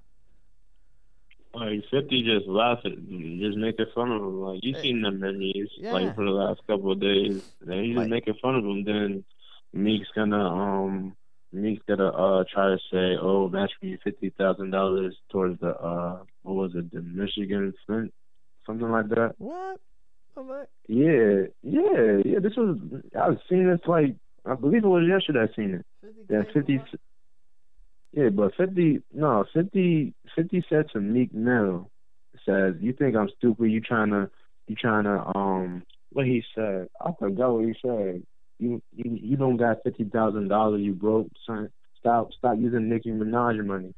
Like Fifty just laughing, just making fun of him. Like you seen the memes Yeah. like for the last couple of days. Then he's Like- just making fun of him. Then Meek's gonna um Meek's gonna uh try to say, oh, match me fifty thousand dollars towards the uh what was it, the Michigan Flint, something like that. What? I'm like, Yeah, yeah, yeah. This was I've seen this like I believe it was yesterday. I seen it. 50K Yeah, fifty. what? Yeah, but fifty. No, 50, 50 said to Meek Mill, says, "You think I'm stupid? You trying to, you trying to, um, what he said? I forgot what he said. You, you, you don't got fifty thousand dollars. You broke, son. Stop, stop using Nicki Minaj money."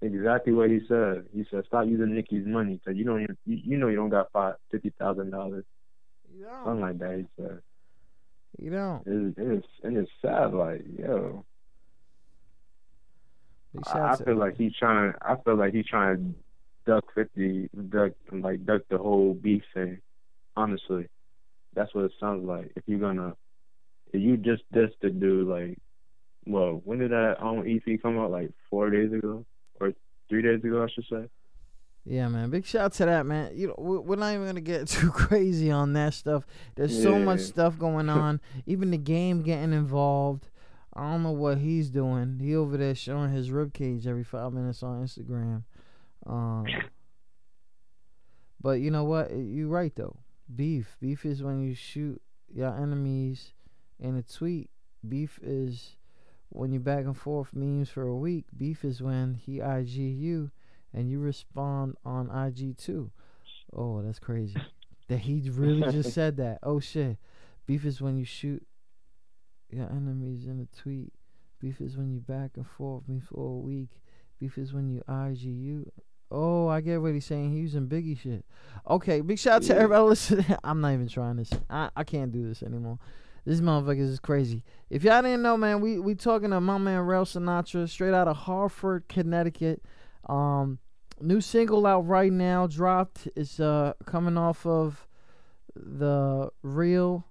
Exactly what he said. He said, "Stop using Nicki's money because you don't, even, you, you know, you don't got five fifty thousand dollars, You something like that." He said. You don't. It, it's and it's sad, like yo, I, I feel like he's trying. I feel like he's trying to duck fifty, duck like duck the whole beef thing. Honestly, that's what it sounds like. If you're gonna, if you just diss the dude, like, well, when did that um EP come out? Like four days ago or three days ago, I should say. Yeah, man. Big shout out to that, man. You know, we- we're not even gonna get too crazy on that stuff. There's so much stuff going on. even the game getting involved. I don't know what he's doing. He over there showing his rib cage every five minutes on Instagram. Um, but you know what? You're right though. Beef. Beef is when you shoot your enemies in a tweet. Beef is when you back and forth memes for a week. Beef is when he IG you and you respond on IG too. Oh, that's crazy. that he really just said that. Oh shit. Beef is when you shoot your enemies in a tweet. Beef is when you back and forth me for a week. Beef is when you IG you. Oh, I get what he's saying. He's using Biggie shit. Okay, big shout out to everybody listening. I'm not even trying this. I, I can't do this anymore. This motherfucker is crazy. If y'all didn't know, man, we we talking to my man Rel Sinatra, straight out of Hartford, Connecticut. Um, new single out right now, dropped. It's uh coming off of the real,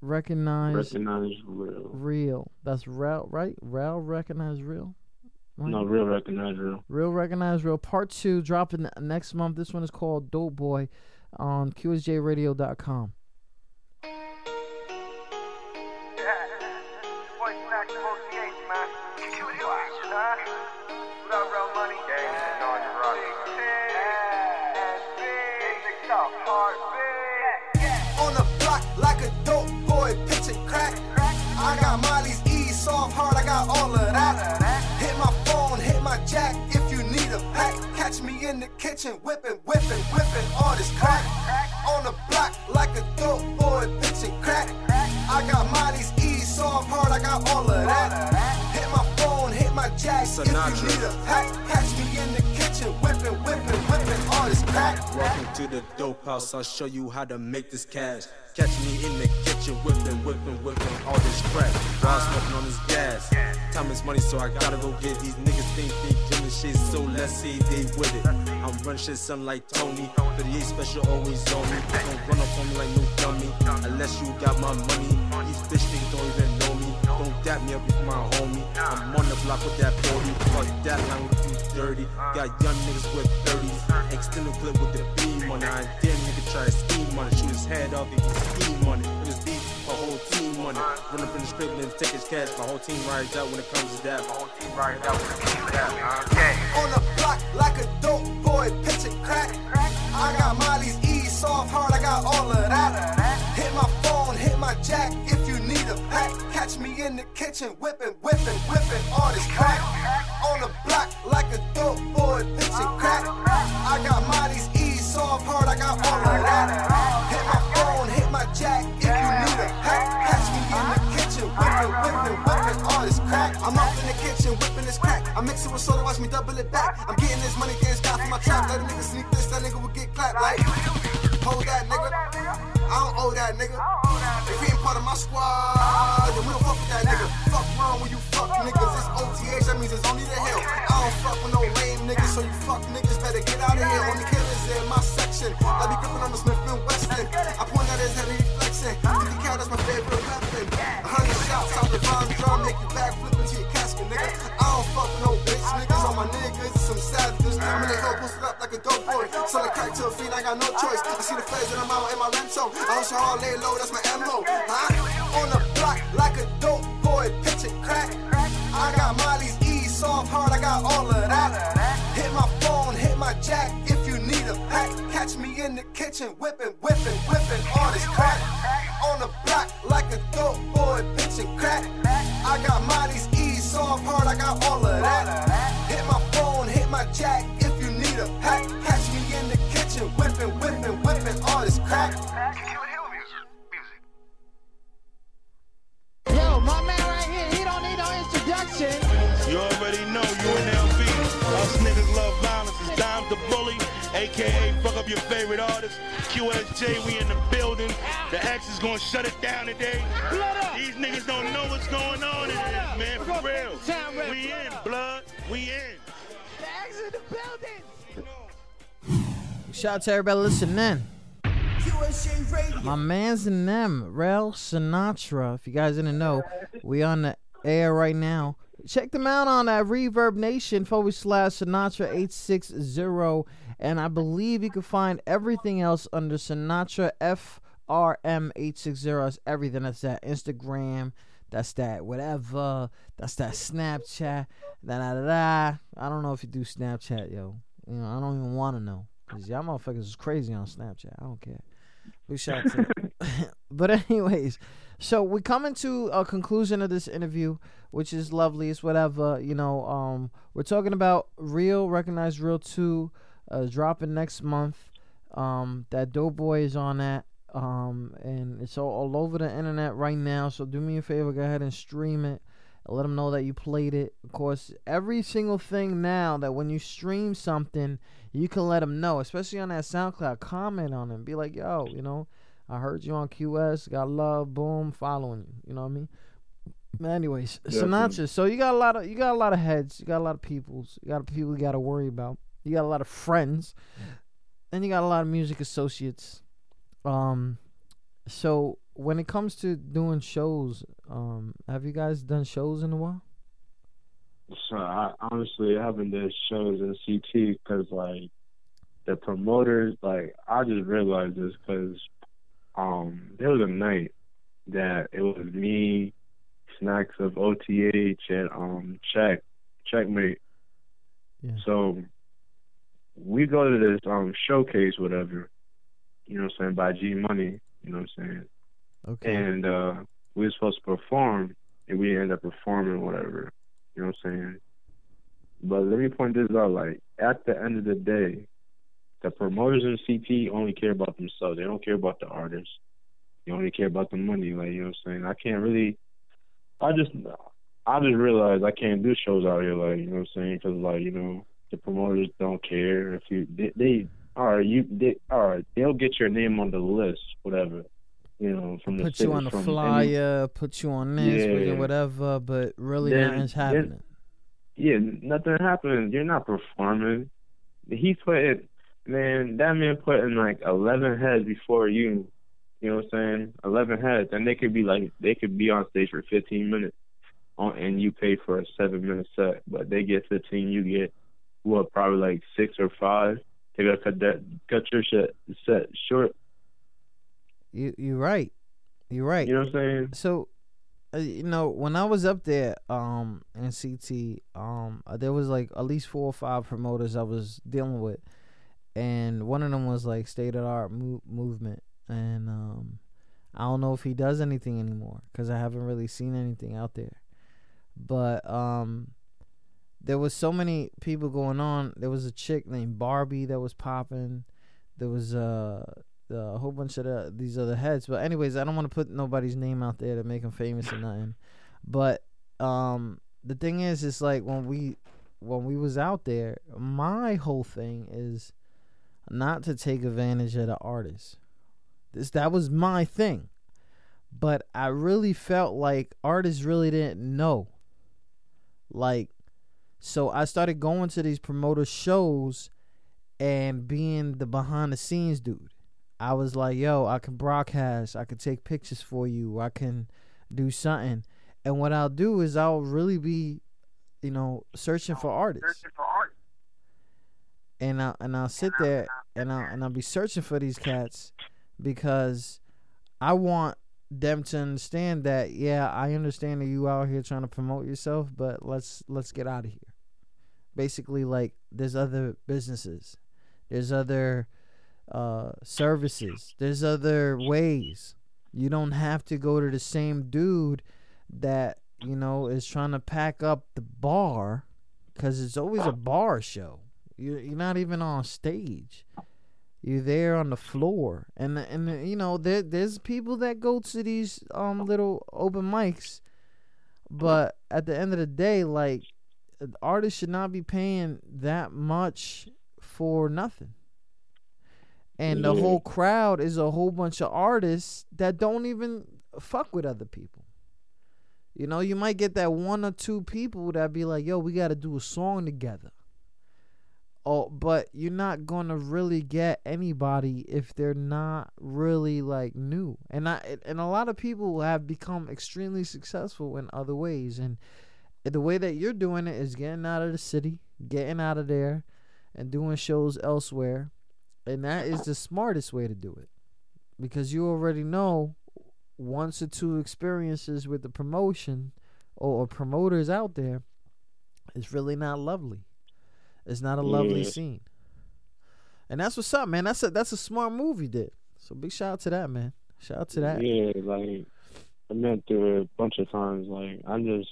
recognized, Recognize real. real. That's Rel, right? Rel recognize real. Right? No, real recognize real. Real Recognize Real Part 2 dropping next month. This one is called Dope Boy on QSJRadio.com. kitchen, whipping, whipping, whipping all this crack. On the block like a dope boy pitching crack. I got Molly's E, soft hard, I got all of that. Hit my phone, hit my jack if you need a pack. Catch me in the kitchen, whipping, whipping, whipping all this crack. Welcome to the dope house. I'll show you how to make this cash. Catch me in the kitchen, whipping, whipping, whipping all this crack. While smoking on this. Time is money, so I gotta go get these niggas think they doing shit. So let's see they with it. I'm running shit, something like Tony. 38 special always on me. Don't run up on me like no dummy. Unless you got my money. These bitch niggas don't even know me. Don't dap me up with my homie. I'm on the block with that 40. Fuck that line with you dirty. Got young niggas with 30s. Extended clip with the beam on it. I dare nigga try to scheme on it. Shoot his head off if he scheme on it. On. Run up in the strip and take his cash. My whole team rides out when it comes to that. My whole team rides out when it comes to that. huh? on the block like a dope boy pitching crack. I got Molly's E, soft hard, I got all of that. Hit my phone, hit my jack if you need a pack. Catch me in the kitchen, whipping, whipping, whipping all this crack. On the block like a dope boy pitching crack. I got Molly's E, soft hard, I got all of that. Hit my phone, hit my jack I'm up in the kitchen, whipping this crack. I mix it with soda, watch me double it back. I'm getting this money, getting sky for my trap. Let a nigga sneak this, that nigga will get clapped like. Hold that nigga. I don't owe that nigga. If he ain't part of my squad, then we don't fuck with that nigga. Fuck wrong when you fuck niggas. It's OTH, that means it's only the hell. I don't fuck with no lame niggas, so you fuck niggas better get out of here. Only killers in my section. I be gripping on the Smith and Wesson. I point at his head and he flexing. 50 cal, that's my favorite weapon. A hundred shots out the bomb drum, make you back niggas. All my niggas is some savages. I'm in the hill, posted up like a dope boy. Selling crack to a fiend, I got no choice. I see the feds and I'm out in my rento. I also all lay low, that's my MO. Huh? On the block like a dope boy, pitching crack. I got Molly's E, soft hard, I got all of that. Hit my phone, hit my jack if you need a pack. Catch me in the kitchen, whipping, whipping, whipping all this crack. Crack. Yo, my man right here, he don't need no introduction. You already know UNLV. Us niggas love violence. It's Dime the Bully, aka fuck up your favorite artist. QSJ, we in the building. The X is gonna shut it down today. These niggas don't know what's going on in this, man, for real. We in, blood. We in. The X in the building. Shout out to everybody listening. My man's in them, Rel Sinatra. If you guys didn't know, we on the air right now. Check them out on that ReverbNation forward slash Sinatra 860. And I believe you can find everything else under Sinatra FRM 860. That's everything. That's that Instagram. That's that whatever. That's that Snapchat. Da da da. I don't know if you do Snapchat, yo. You know, I don't even want to know. Cause y'all motherfuckers is crazy on Snapchat. I don't care. Out But anyways, so we coming to a conclusion of this interview, which is lovely. It's whatever, you know. Um, we're talking about Real, recognized Real 2, uh, dropping next month. Um, that Dope Boy is on that. Um, and it's all, all over the internet right now. So do me a favor, go ahead and stream it. Let them know that you played it. Of course, every single thing now that when you stream something, you can let them know, especially on that SoundCloud. Comment on it. Be like, yo, you know, I heard you on QS. Got love. Boom, following you. You know what I mean? But anyways, Sinatra. So you got a lot of you got a lot of heads. You got a lot of peoples. You got people you got to worry about. You got a lot of friends, and you got a lot of music associates. Um, so when it comes to doing shows, um, have you guys done shows in a while? So I honestly haven't done shows in CT because like the promoters, like I just realized this because um there was a night that it was me, Snacks of OTH, and um Check, Checkmate. Yeah. So we go to this um showcase, whatever, you know what I'm saying, by G Money, you know what I'm saying, Okay. and uh we were supposed to perform, and we ended up performing, whatever, you know what I'm saying. But let me point this out, like at the end of the day, the promoters in CT only care about themselves. They don't care about the artists. They only care about the money. Like you know what I'm saying. I can't really. I just I just realized I can't do shows out here. Like you know what I'm saying. Because like you know the promoters don't care if you they, they all right you they all right they'll get your name on the list whatever you know from the put you on the from any- flyer, put you on this, Yeah. whatever, but really Then- nothing's then- happening. yeah, nothing happened. You're not performing. He put it, man. That man put in like eleven heads before you. You know what I'm saying? Eleven heads, and they could be like they could be on stage for 15 minutes, on and you pay for a seven minute set, but they get 15. You get what probably like six or five. They gotta cut that cut your set set short. You you're right. You're right. You know what I'm saying? so uh, you know when i was up there um in ct um uh, there was like at least four or five promoters i was dealing with and one of them was like state of art mo- movement and um i don't know if he does anything anymore because i haven't really seen anything out there but um there was so many people going on there was a chick named barbie that was popping there was uh a whole bunch of the, these other heads. But anyways, I don't want to put nobody's name out there to make them famous or nothing. But um, the thing is, it's like when we when we was out there, my whole thing is not to take advantage of the artists. This that was my thing. But I really felt like artists really didn't know. Like, so I started going to these promoter shows and being the behind the scenes dude. I was like, yo, I can broadcast, I can take pictures for you, I can do something. And what I'll do is I'll really be, you know, searching for artists. And I and I'll sit there and I and I'll be searching for these cats because I want them to understand that yeah, I understand that you out here trying to promote yourself, but let's let's get out of here. Basically like there's other businesses. There's other uh services. There's other ways. You don't have to go to the same dude that, you know, is trying to pack up the bar cuz it's always a bar show. You're you're not even on stage. You're there on the floor, and and you know there there's people that go to these um little open mics, but at the end of the day, like artists should not be paying that much for nothing. And the mm-hmm. whole crowd is a whole bunch of artists that don't even fuck with other people. You know, you might get that one or two people that be like, "Yo, we got to do a song together." Oh, but you're not gonna really get anybody if they're not really like new. And I and a lot of people have become extremely successful in other ways. And the way that you're doing it is getting out of the city, getting out of there, and doing shows elsewhere. And that is the smartest way to do it, because you already know once or two experiences with the promotion or, or promoters out there. It's really not lovely. It's not a lovely Yeah. scene. And that's what's up, man. That's a that's a smart move you did. So big shout out to that, man. Shout out to that. Yeah, like I've been through it a bunch of times. Like I'm just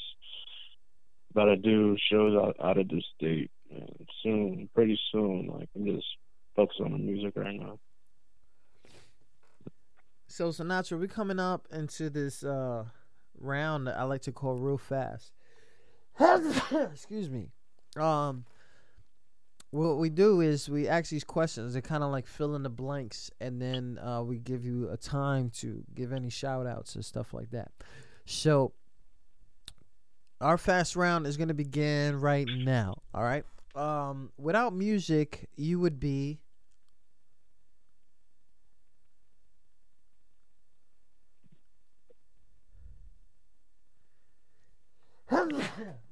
about to do shows out out of the state and soon, pretty soon. Like I'm just focused on the music right now. So Sinatra, we're coming up into this uh round that I like to call real fast. Excuse me. Um what we do is we ask these questions. They kind of like fill in the blanks, and then uh, we give you a time to give any shout outs and stuff like that. So, our fast round is going to begin right now. All right. Um, without music, you would be.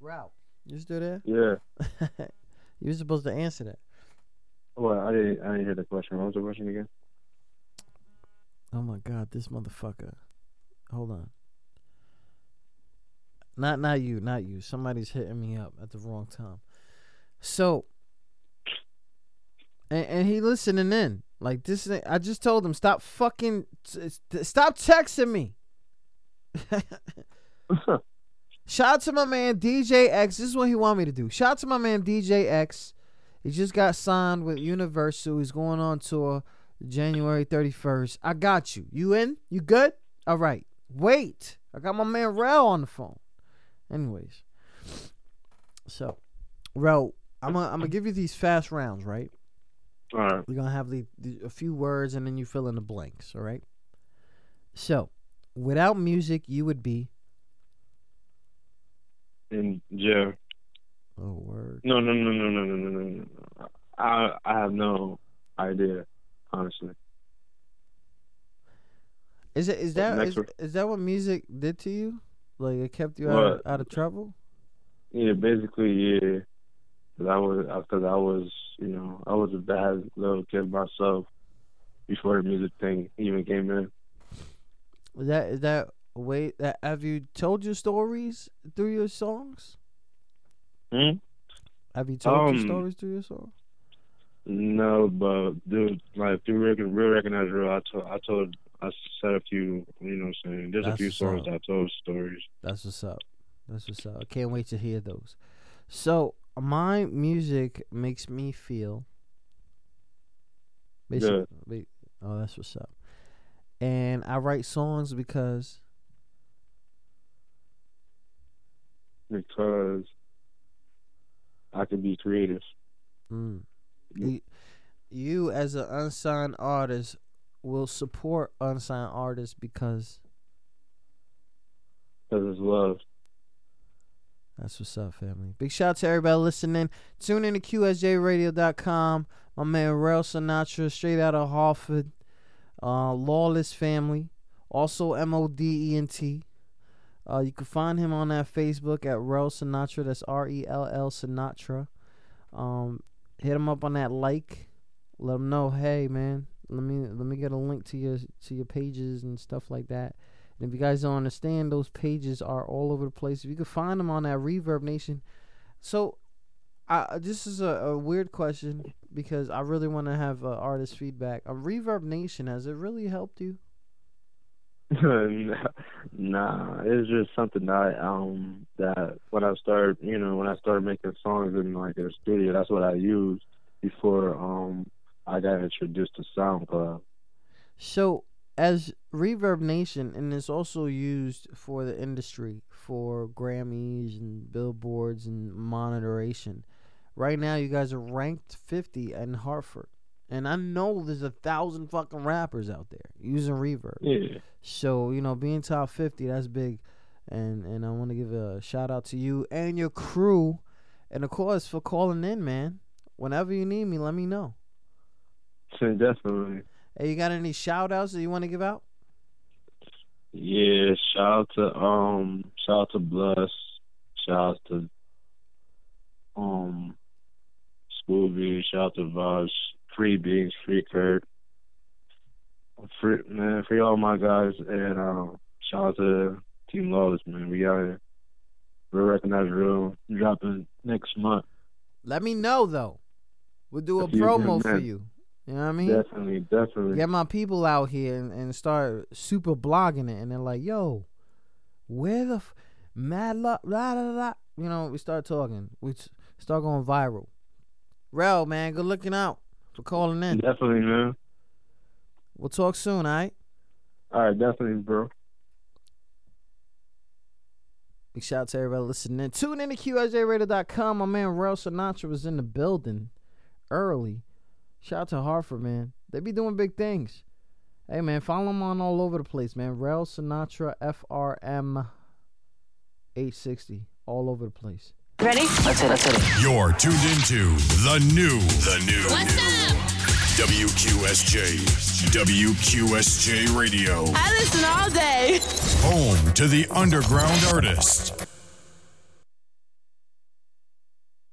Ralph, you still there? Yeah. you were supposed to answer that. Well, I didn't. I didn't hear the question. What was the question again? Oh my god, this motherfucker. Hold on. Not not you, not you. Somebody's hitting me up at the wrong time. So and, and he listening in. Like this I just told him stop fucking stop texting me. Shout out to my man DJ X. This is what he want me to do. Shout out to my man DJ X. He just got signed with Universal. He's going on tour January 31st. I got you. You in? You good? All right. Wait. I got my man Rel on the phone. Anyways. So, Rel, I'm gonna I'm gonna give you these fast rounds, right? All right. We're gonna have the, the a few words and then you fill in the blanks, all right? So, without music, you would be In jail. oh word. No, no, no, no, no, no, no, no, no. I I have no idea, honestly. Is it is that is, is that what music did to you? Like it kept you out of, out of trouble? Yeah, basically, yeah. Cause I was, because I was, you know, I was a bad little kid myself before the music thing even came in. Is that is that way that have you told your stories through your songs? Hmm? Have you told your Um, stories through your songs? No, but dude, like through Real, Real Recognize Real, I told, I told, I said a few, you know, what I'm saying there's That's a few songs up. that told stories. That's what's up. That's what's up. I can't wait to hear those. So my music makes me feel. Basically, wait, oh, that's what's up. And I write songs because because I can be creative. mm, you, you as an unsigned artist will support unsigned artists because Because it's love. That's what's up, family. Big shout out to everybody listening. Tune in to QSJRadio.com. My man Rel Sinatra, straight out of Hartford. Uh, Lawless Family. Also M O D E N T. Uh, you can find him on that Facebook at Rel Sinatra. That's R E L L Sinatra. Um, hit him up on that like. Let him know, hey man, let me let me get a link to your to your pages and stuff like that. And if you guys don't understand, those pages are all over the place. If you can find them on that ReverbNation. So, I this is a, a weird question because I really want to have uh, artist feedback. A ReverbNation has it really helped you? nah, it's just something that um that when I started, you know, when I started making songs in like a studio, that's what I used before um I got introduced to SoundCloud. So, as ReverbNation, and it's also used for the industry for Grammys and billboards and monitoration. Right now, you guys are ranked 50 in Hartford And I know there's a thousand fucking rappers out there using reverb. Yeah. So, you know, being top 50, that's big. And and I want to give a shout out to you and your crew. And of course, for calling in, man. Whenever you need me, let me know. So definitely. Hey, you got any shout outs that you want to give out? Yeah, shout out to um shout out to Bless. Shout out to um Scooby, shout out to Vosh, Free Beans, Free Kurt. Free man, free all my guys and um shout out to Team Lawless, man. We got it. Real recognized real dropping next month. Let me know though. We'll do a you- promo for you. You know what I mean? Definitely, definitely. Get my people out here and, and start super blogging it, and they're like, "Yo, where the f- mad love?" Blah, blah, blah. You know, we start talking. We start going viral. Rel, man, good looking out for calling in. Definitely, man. We'll talk soon, all right? All right, definitely, bro. Big shout out to everybody listening. In. Tune in to QSJRadio.com. My man Rel Sinatra was in the building early. Shout out to Hartford, man. They be doing big things. Hey, man, follow them on all over the place, man. Rel Sinatra, FRM 860, all over the place. Ready? Let's hit it. Let's hit it. You're tuned into the new, the new, What's new up? WQSJ, WQSJ Radio, I listen all day. home to the underground artist.